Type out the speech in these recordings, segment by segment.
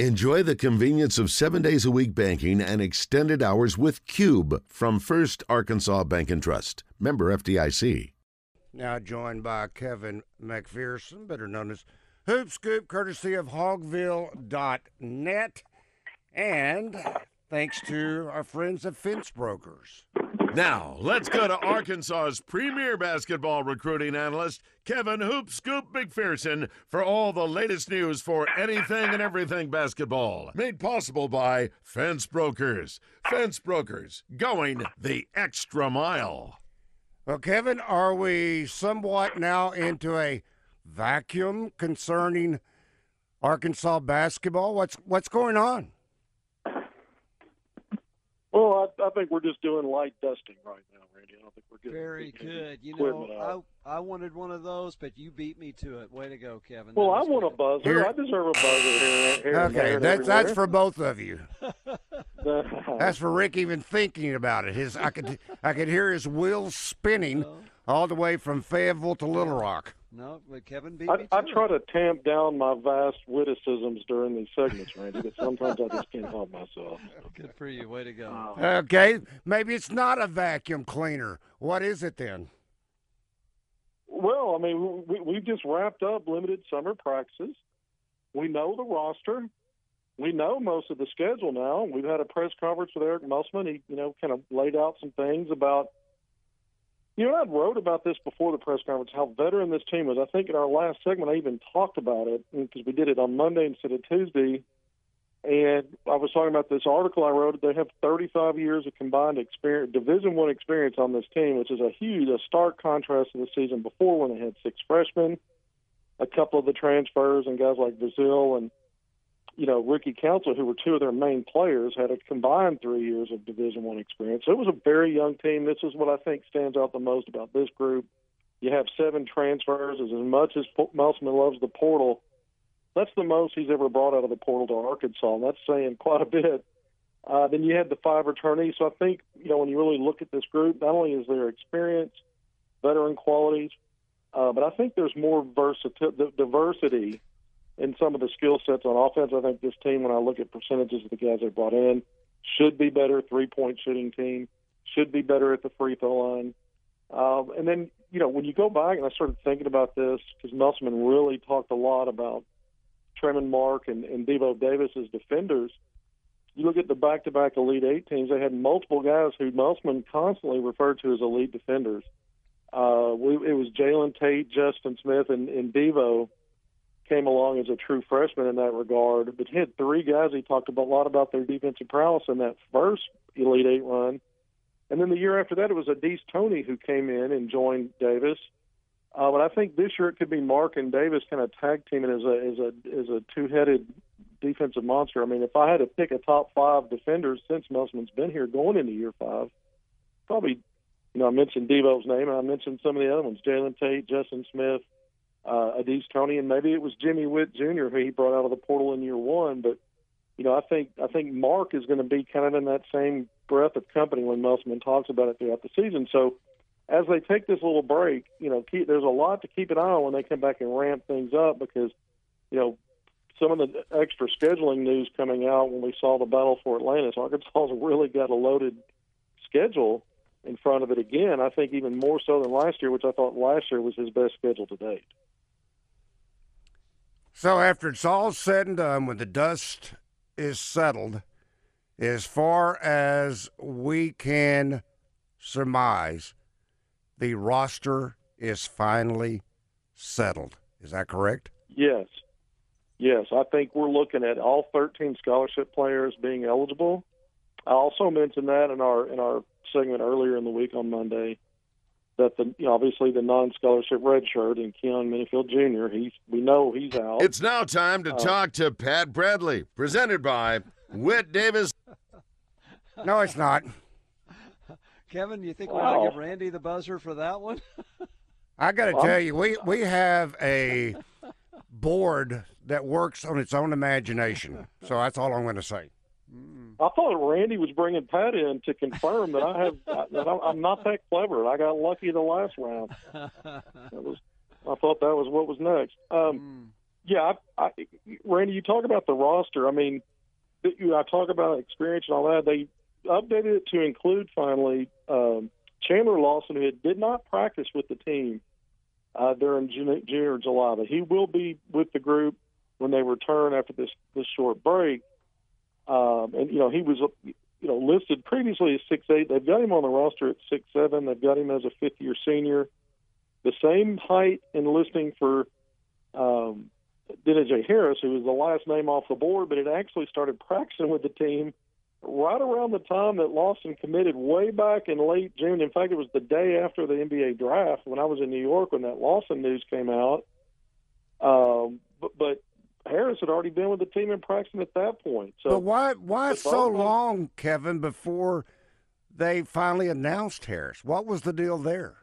Enjoy the convenience of seven days a week banking and extended hours with Cube from First Arkansas Bank and Trust. Member FDIC. Now joined by Kevin McPherson, better known as Hoop Scoop, courtesy of Hogville.net. And thanks to our friends at Fence Brokers. Now, let's go to Arkansas's premier basketball recruiting analyst, Kevin Hoop Scoop McPherson, for all the latest news for anything and everything basketball. Made possible by Fence Brokers. Fence Brokers, going the extra mile. Well, Kevin, are we somewhat now into a vacuum concerning Arkansas basketball? What's what's going on? Well, I, I think we're just doing light dusting right now, Randy. I don't think we're getting Very getting good. You know, out. I I wanted one of those, but you beat me to it. Way to go, Kevin. Well, I was want a buzzer. Here- I deserve a buzzer here. here Okay, there and that's that's for both of you. That's for Rick even thinking about it. His I could I could hear his wheels spinning uh-huh. all the way from Fayetteville to Little Rock. No, but Kevin beat me I, I try to tamp down my vast witticisms during these segments, Randy, but sometimes I just can't help myself. Good for you. Way to go. Uh, Okay, maybe it's not a vacuum cleaner. What is it then? Well, I mean, we, we just wrapped up limited summer practices. We know the roster. We know most of the schedule now. We've had a press conference with Eric Musselman. He, you know, kind of laid out some things about. You know, I wrote about this before the press conference how veteran this team is. I think in our last segment I even talked about it because we did it on Monday instead of Tuesday. And I was talking about this article I wrote. They have 35 years of combined experience, Division One experience on this team, which is a huge, a stark contrast to the season before when they had six freshmen, a couple of the transfers, and guys like Brazile and you know Ricky Council, who were two of their main players, had a combined three years of Division One experience. So it was a very young team. This is what I think stands out the most about this group. You have seven transfers. As much as Musselman loves the portal, that's the most he's ever brought out of the portal to Arkansas, and that's saying quite a bit. Uh, then you had the five returnees. So I think you know when you really look at this group, not only is there experience, veteran qualities, uh, but I think there's more versati- diversity in some of the skill sets on offense. I think this team, when I look at percentages of the guys they brought in, should be better three point shooting team, should be better at the free throw line. Um, and then, you know, when you go back and I started thinking about this, because Musselman really talked a lot about Tramon Mark and, and Devo Davis as defenders. You look at the back-to-back Elite Eight teams; they had multiple guys who Musselman constantly referred to as elite defenders. Uh, we, it was Jalen Tate, Justin Smith, and, and Devo came along as a true freshman in that regard. But he had three guys he talked about, a lot about their defensive prowess in that first Elite Eight run. And then the year after that, it was Au'Diese Toney who came in and joined Davis. Uh, but I think this year it could be Mark and Davis kind of tag teaming as a as a as a two headed defensive monster. I mean, if I had to pick a top five defenders since Musselman's been here going into year five, probably you know I mentioned Devo's name and I mentioned some of the other ones: Jalen Tate, Justin Smith, uh, Toney, and maybe it was Jimmy Whitt Jr. who he brought out of the portal in year one. But you know, I think I think Mark is going to be kind of in that same breath of company when Musselman talks about it throughout the season. So as they take this little break, you know, keep, there's a lot to keep an eye on when they come back and ramp things up because, you know, some of the extra scheduling news coming out when we saw the battle for Atlantis, Arkansas's really got a loaded schedule in front of it again. I think even more so than last year, which I thought last year was his best schedule to date. So after it's all said and done, when the dust is settled, as far as we can surmise, the roster is finally settled. Is that correct? Yes. Yes, I think we're looking at all 13 scholarship players being eligible. I also mentioned that in our in our segment earlier in the week on Monday that the you know, obviously the non-scholarship redshirt and Keyon Menifield Jr. He's we know he's out. It's now time to Oh. talk to Pat Bradley, presented by Whit Davis. No, it's not. Kevin, you think we Wow. ought to give Randy the buzzer for that one? I got to Well, tell you, we we have a board that works on its own imagination. So that's all I'm going to say. I thought Randy was bringing Pat in to confirm that I have that I'm- not that clever. I got lucky the last round. That was I thought that was what was next. Um, Yeah, I, I, Randy, you talk about the roster. I mean, I talk about experience and all that. They updated it to include finally um, Chandler Lawson, who did not practice with the team uh, during June, June or July, but he will be with the group when they return after this this short break. Um, and you know, he was you know listed previously as six eight. They've got him on the roster at six seven. They've got him as a fifth year senior. The same height and listing for um, Denijay Harris, who was the last name off the board, but had actually started practicing with the team right around the time that Lawson committed way back in late June. In fact, it was the day after the NBA draft when I was in New York when that Lawson news came out. Um, but, but Harris had already been with the team in practicing at that point. So but why why so long, Kevin, before they finally announced Harris? What was the deal there?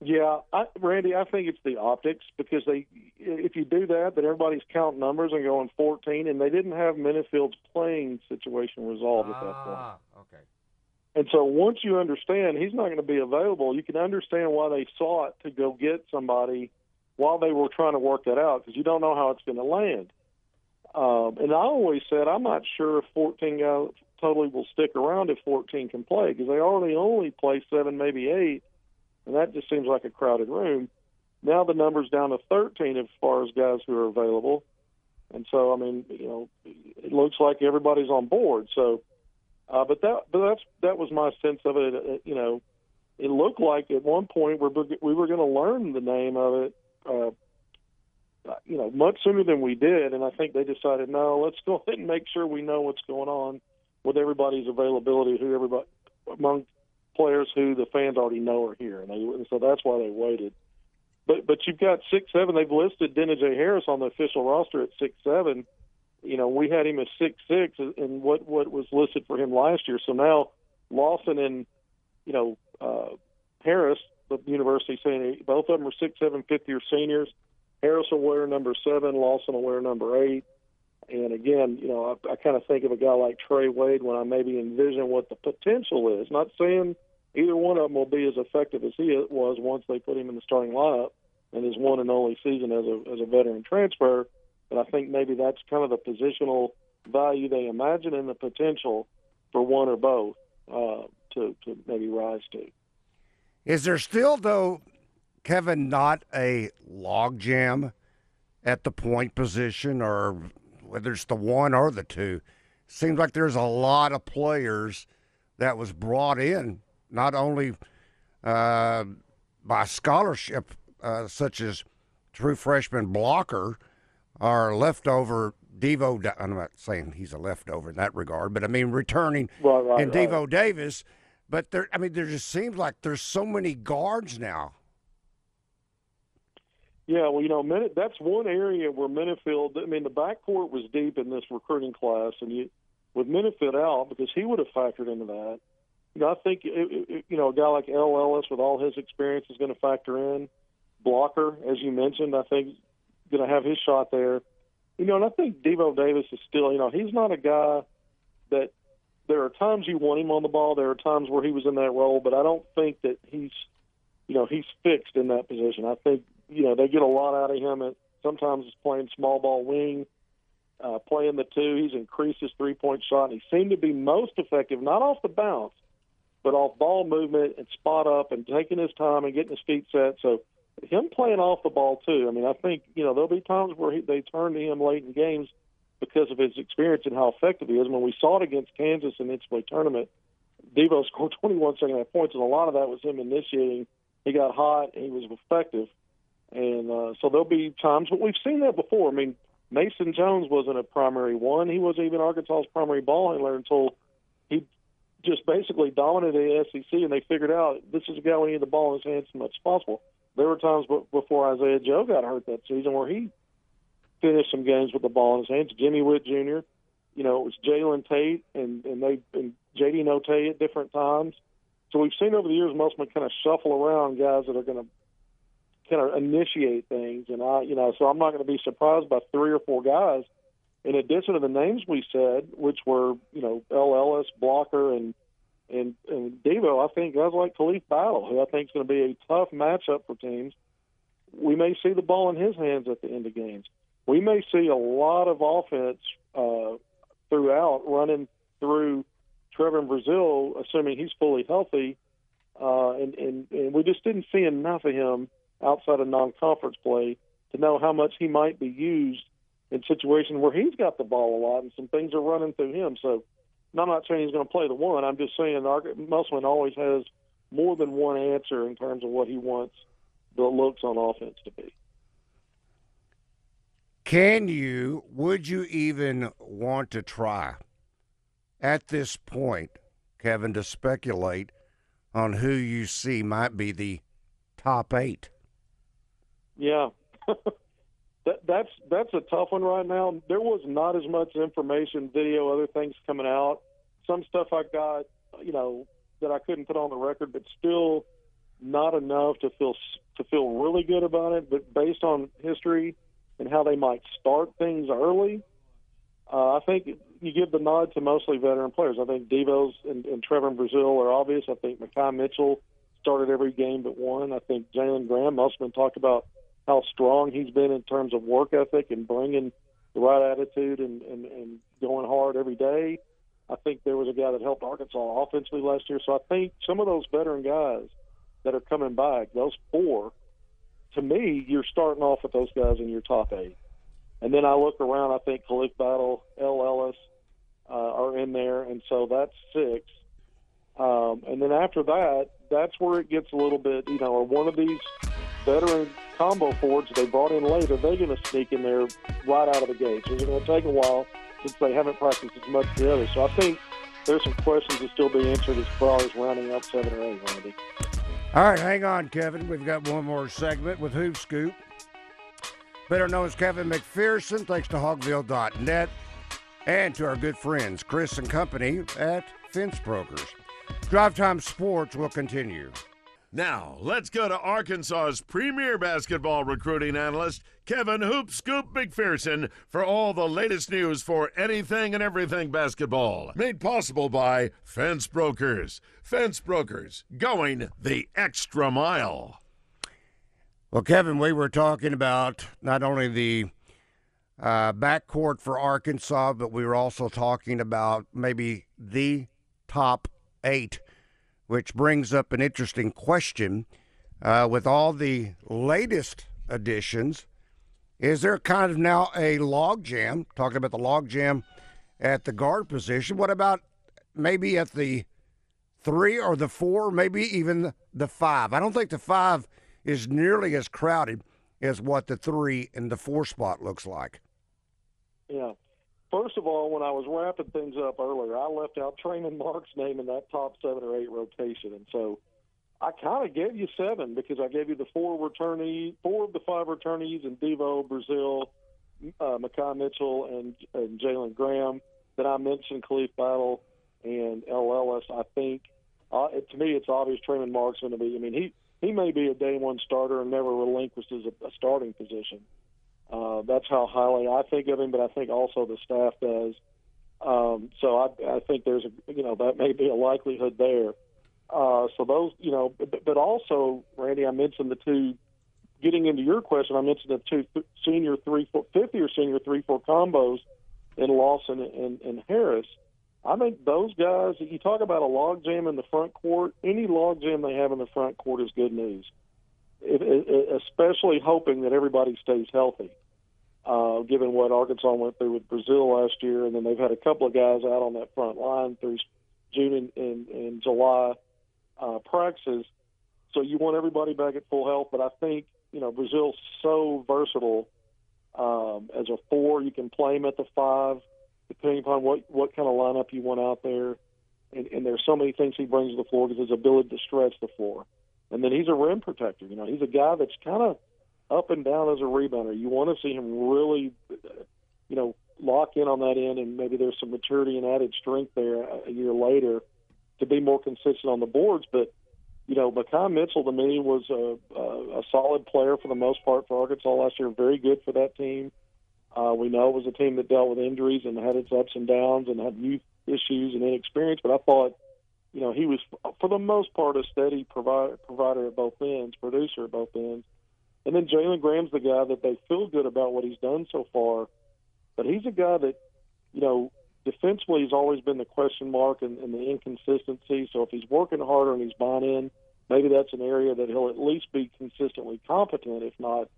Yeah, I, Randy, I think it's the optics because they, if you do that, then everybody's counting numbers and going 14, and they didn't have Menifield's playing situation resolved ah, at that point. Ah, okay. And so once you understand he's not going to be available, you can understand why they sought to go get somebody while they were trying to work that out because you don't know how it's going to land. Um, and I always said I'm not sure if 14 guys totally will stick around if 14 can play because they already only play seven, maybe eight and that just seems like a crowded room. Now the number's down to 13 as far as guys who are available, and so I mean, you know, it looks like everybody's on board. So, uh, but that but that's that was my sense of it. it you know, it looked like at one point we're we were going to learn the name of it. Uh, you know, much sooner than we did, and I think they decided, no, let's go ahead and make sure we know what's going on with everybody's availability, who everybody among players who the fans already know are here, and, they, and so that's why they waited. But but you've got six seven. They've listed Denijay Harris on the official roster at six seven. You know, we had him as six six, and what what was listed for him last year. So now Lawson and you know uh, Harris, the university saying both of them are six seven fifth year seniors. Harris will wear number seven. Lawson will wear number eight. And again, you know, I, I kind of think of a guy like Trey Wade when I maybe envision what the potential is. Not saying either one of them will be as effective as he was once they put him in the starting lineup in his one and only season as a as a veteran transfer. But I think maybe that's kind of the positional value they imagine and the potential for one or both uh, to to maybe rise to. Is there still though, Kevin, not a logjam at the point position, or whether it's the one or the two? Seems like there's a lot of players that was brought in not only uh, by scholarship, uh, such as true freshman Blocker, or leftover Devo. I'm not saying he's a leftover in that regard, but I mean returning right, right, and right. Devo Davis. But there, I mean, there just seems like there's so many guards now. Yeah, well, you know, that's one area where Menifield. I mean, the backcourt was deep in this recruiting class, and you, with Menifield out because he would have factored into that you know, I think you know a guy like El Ellis with all his experience is going to factor in. Blocker, as you mentioned, I think going to have his shot there. You know, and I think Devo Davis is still, you know, he's not a guy that there are times you want him on the ball. There are times where he was in that role, but I don't think that he's, you know, he's fixed in that position. I think, you know, they get a lot out of him. At, sometimes he's playing small ball wing, uh, playing the two. He's increased his three point shot, and he seemed to be most effective, not off the bounce, but off ball movement and spot up and taking his time and getting his feet set. So him playing off the ball too. I mean, I think you know there'll be times where he, they turn to him late in games because of his experience and how effective he is. When we saw it against Kansas in the NCAA tournament, Devo scored 21 second half points, and a lot of that was him initiating. He got hot, he was effective, and uh, so there'll be times. But we've seen that before. I mean, Mason Jones wasn't a primary one. He wasn't even Arkansas's primary ball handler until he just basically dominated the SEC, and they figured out this is a guy we need the ball in his hands as much as possible. There were times before Isaiah Joe got hurt that season where he finished some games with the ball in his hands. Jimmy Whitt Jr., you know, it was Jalen Tate and and they and JD Notae at different times. So we've seen over the years Musselman kind of shuffle around guys that are going to kind of initiate things, and I, you know, so I'm not going to be surprised by three or four guys in addition to the names we said, which were you know El Ellis, Blocker, and and and Devo, I think guys like Khalif Battle, who I think is going to be a tough matchup for teams. We may see the ball in his hands at the end of games. We may see a lot of offense uh, throughout running through Trevor Brazile, assuming he's fully healthy. Uh, and, and, and we just didn't see enough of him outside of non-conference play to know how much he might be used in situations where he's got the ball a lot and some things are running through him. So I'm not saying he's going to play the one. I'm just saying Musselman always has more than one answer in terms of what he wants the looks on offense to be. Can you, would you even want to try at this point, Kevin, to speculate on who you see might be the top eight? Yeah. that, that's that's a tough one right now. There was not as much information, video, other things coming out. Some stuff I got, you know, that I couldn't put on the record, but still not enough to feel to feel really good about it. But based on history, and how they might start things early. Uh, I think you give the nod to mostly veteran players. I think Devo's and, and Trevor Brazile are obvious. I think Makhi Mitchell started every game but one. I think Jalen Graham, Musselman talked about how strong he's been in terms of work ethic and bringing the right attitude and, and, and going hard every day. I think there was a guy that helped Arkansas offensively last year. So I think some of those veteran guys that are coming back, those four – to me, you're starting off with those guys in your top eight. And then I look around, I think Khalif Battle, El Ellis uh, are in there, and so that's six. Um, and then after that, that's where it gets a little bit, you know, are one of these veteran combo forwards they brought in late, are they going to sneak in there right out of the gate? So it's going to take a while since they haven't practiced as much others. So I think there's some questions to still be answered as far as rounding out seven or eight, Randy. All right, hang on, Kevin. We've got one more segment with Hoop Scoop. Better known as Kevin McPherson, thanks to hogville.net and to our good friends, Chris and company at Fence Brokers. Drive Time Sports will continue. Now, let's go to Arkansas's premier basketball recruiting analyst, Kevin Hoop Scoop McPherson, for all the latest news for anything and everything basketball. Made possible by Fence Brokers. Fence Brokers, going the extra mile. Well, Kevin, we were talking about not only the uh, backcourt for Arkansas, but we were also talking about maybe the top eight which brings up an interesting question. Uh, with all the latest additions, is there kind of now a logjam? Talking about the logjam at the guard position. What about maybe at the three or the four, maybe even the five? I don't think the five is nearly as crowded as what the three and the four spot looks like. Yeah. First of all, when I was wrapping things up earlier, I left out Tramon Mark's name in that top seven or eight rotation, and so I kind of gave you seven because I gave you the four returnees, four of the five returnees, and Devo, Brazile, uh, Makhi Mitchell, and, and Jalen Graham. Then I mentioned Khalif Battle and El Ellis. I think uh, it, to me, it's obvious Tramon Mark's going to be. I mean, he he may be a day one starter and never relinquishes a, a starting position. Uh, that's how highly I think of him, but I think also the staff does. Um, so I, I think there's a you know that may be a likelihood there. Uh, so those you know, but, but also Randy, I mentioned the two. Getting into your question, I mentioned the two senior three four fifth year senior three four combos in Lawson and, and Harris. I think those guys. You talk about a log jam in the front court. Any log jam they have in the front court is good news it, it, especially hoping that everybody stays healthy. Uh, given what Arkansas went through with Brazile last year, and then they've had a couple of guys out on that front line through June and, and, and July uh, practices. So you want everybody back at full health, but I think you know Brazile's so versatile um, as a four. You can play him at the five, depending upon what what kind of lineup you want out there. And, and there's so many things he brings to the floor because his ability to stretch the floor. And then he's a rim protector. You know, he's a guy that's kind of up and down as a rebounder. You want to see him really, you know, lock in on that end, and maybe there's some maturity and added strength there a year later to be more consistent on the boards. But you know, Makhi Mitchell to me was a, a, a solid player for the most part for Arkansas last year. Very good for that team. Uh, we know it was a team that dealt with injuries and had its ups and downs and had youth issues and inexperience. But I thought you know, he was for the most part a steady provider, provider at both ends, producer at both ends. And then Jalen Graham's the guy that they feel good about what he's done so far. But he's a guy that, you know, defensively has always been the question mark and, and the inconsistency. So if he's working harder and he's buying in, maybe that's an area that he'll at least be consistently competent, if not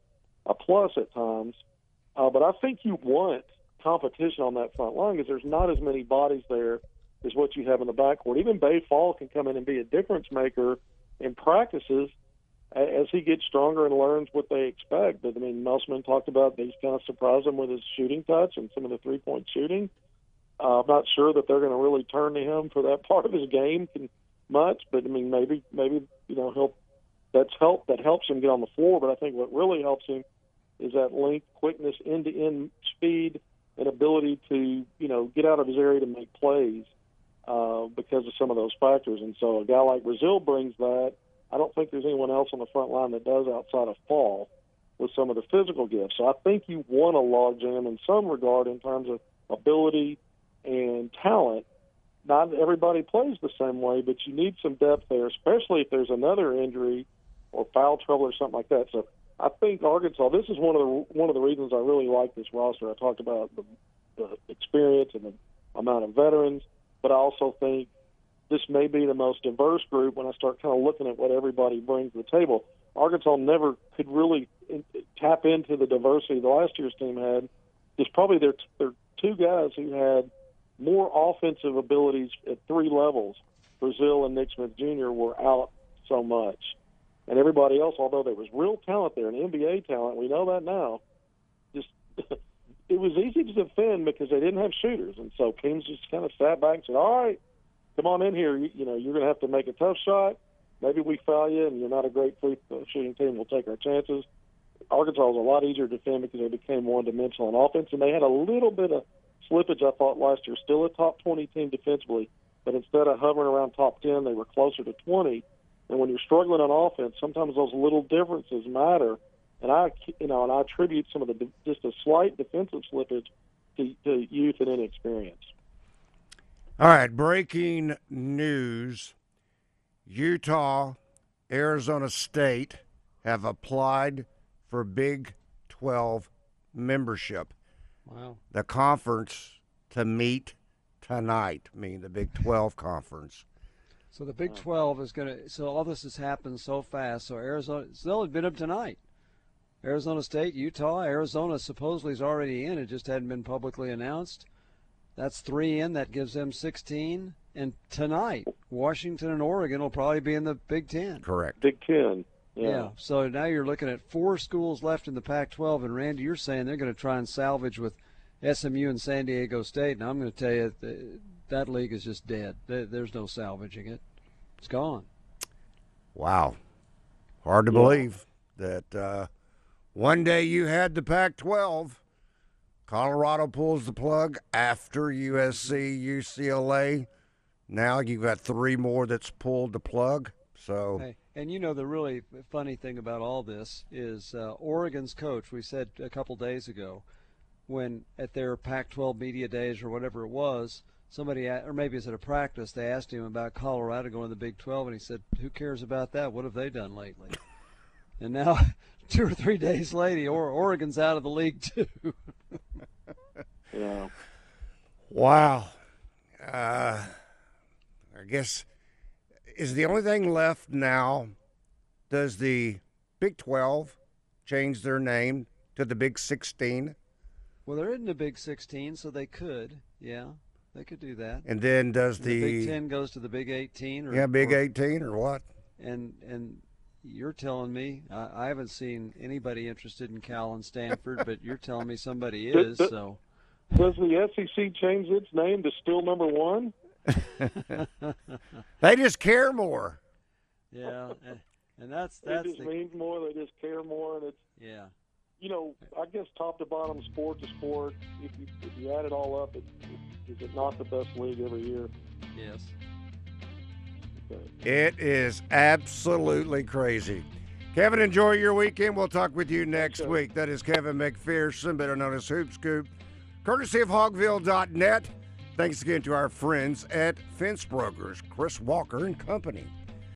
a plus at times. Uh, but I think you want competition on that front line because there's not as many bodies there as what you have in the backcourt. Even Baye Fall can come in and be a difference maker in practices as he gets stronger and learns what they expect. But I mean, Musselman talked about he's kind of surprised him with his shooting touch and some of the three point shooting. I'm not sure that they're going to really turn to him for that part of his game much, but I mean, maybe maybe you know he'll that's help that helps him get on the floor. But I think what really helps him is that length, quickness, end to end speed, and ability to you know get out of his area to make plays uh, because of some of those factors. And so a guy like Brazile brings that. I don't think there's anyone else on the front line that does outside of Fall with some of the physical gifts. So I think you want a logjam in some regard in terms of ability and talent. Not everybody plays the same way, but you need some depth there, especially if there's another injury or foul trouble or something like that. So I think Arkansas. This is one of the one of the reasons I really like this roster. I talked about the, the experience and the amount of veterans, but I also think this may be the most diverse group when I start kind of looking at what everybody brings to the table. Arkansas never could really in, tap into the diversity the last year's team had. There's probably their their two guys who had more offensive abilities at three levels. Brazile and Nick Smith Jr. were out so much, and everybody else, although there was real talent there and NBA talent, we know that now. Just it was easy to defend because they didn't have shooters, and so teams just kind of sat back and said, "All right, come on in here. You, you know, you're going to have to make a tough shot. Maybe we foul you, and you're not a great free uh, shooting team. We'll take our chances. Arkansas was a lot easier to defend because they became one-dimensional on offense, and they had a little bit of slippage. I thought last year, still a top 20 team defensively, but instead of hovering around top 10, they were closer to 20. And when you're struggling on offense, sometimes those little differences matter. And I, you know, and I attribute some of the just a slight defensive slippage to, to youth and inexperience. All right, breaking news Utah, Arizona State have applied for Big 12 membership. Wow. The conference to meet tonight, I mean the Big 12 conference. So the Big 12 is going to. So all this has happened so fast. So Arizona, they'll admit them tonight. Arizona State, Utah, Arizona supposedly is already in. It just hadn't been publicly announced. That's three in. That gives them 16. And tonight, Washington and Oregon will probably be in the Big Ten. Correct. Big Ten. Yeah. Yeah. So now you're looking at four schools left in the Pac-12, and Randy, you're saying they're going to try and salvage with SMU and San Diego State. And I'm going to tell you that, that league is just dead. There's no salvaging it. It's gone. Wow. Hard to Yeah. believe that uh, one day you had the Pac 12. Colorado pulls the plug after USC, UCLA. Now you've got three more that's pulled the plug. So, Hey, and you know the really funny thing about all this is uh, Oregon's coach. We said a couple days ago, when at their Pac-12 media days or whatever it was, somebody or maybe it's at a practice, they asked him about Colorado going to the Big 12, and he said, "Who cares about that? What have they done lately?" and now, two or three days later, or- Oregon's out of the league too. Yeah. wow. Uh, I guess is the only thing left now. Does the Big 12 change their name to the Big 16? well, there isn't a Big 16, so they could, yeah, they could do that. And then does the, Big Ten goes to the Big 18, or yeah Big or- 18 or what? and and you're telling me I, I haven't seen anybody interested in Cal and Stanford, but you're telling me somebody is. So Does the SEC change its name to still number one? They just care more. yeah, and, and that's It that's just the means more. They just care more, and it's yeah. you know, I guess top to bottom, sport to sport. If you if you add it all up, it, is it not the best league every year? Yes. Okay. It is absolutely crazy. Kevin, enjoy your weekend. We'll talk with you next Sure. week. That is Kevin McPherson, better known as Hoop Scoop, courtesy of Hogville.net. Thanks again to our friends at Fence Brokers, Chris Walker and Company.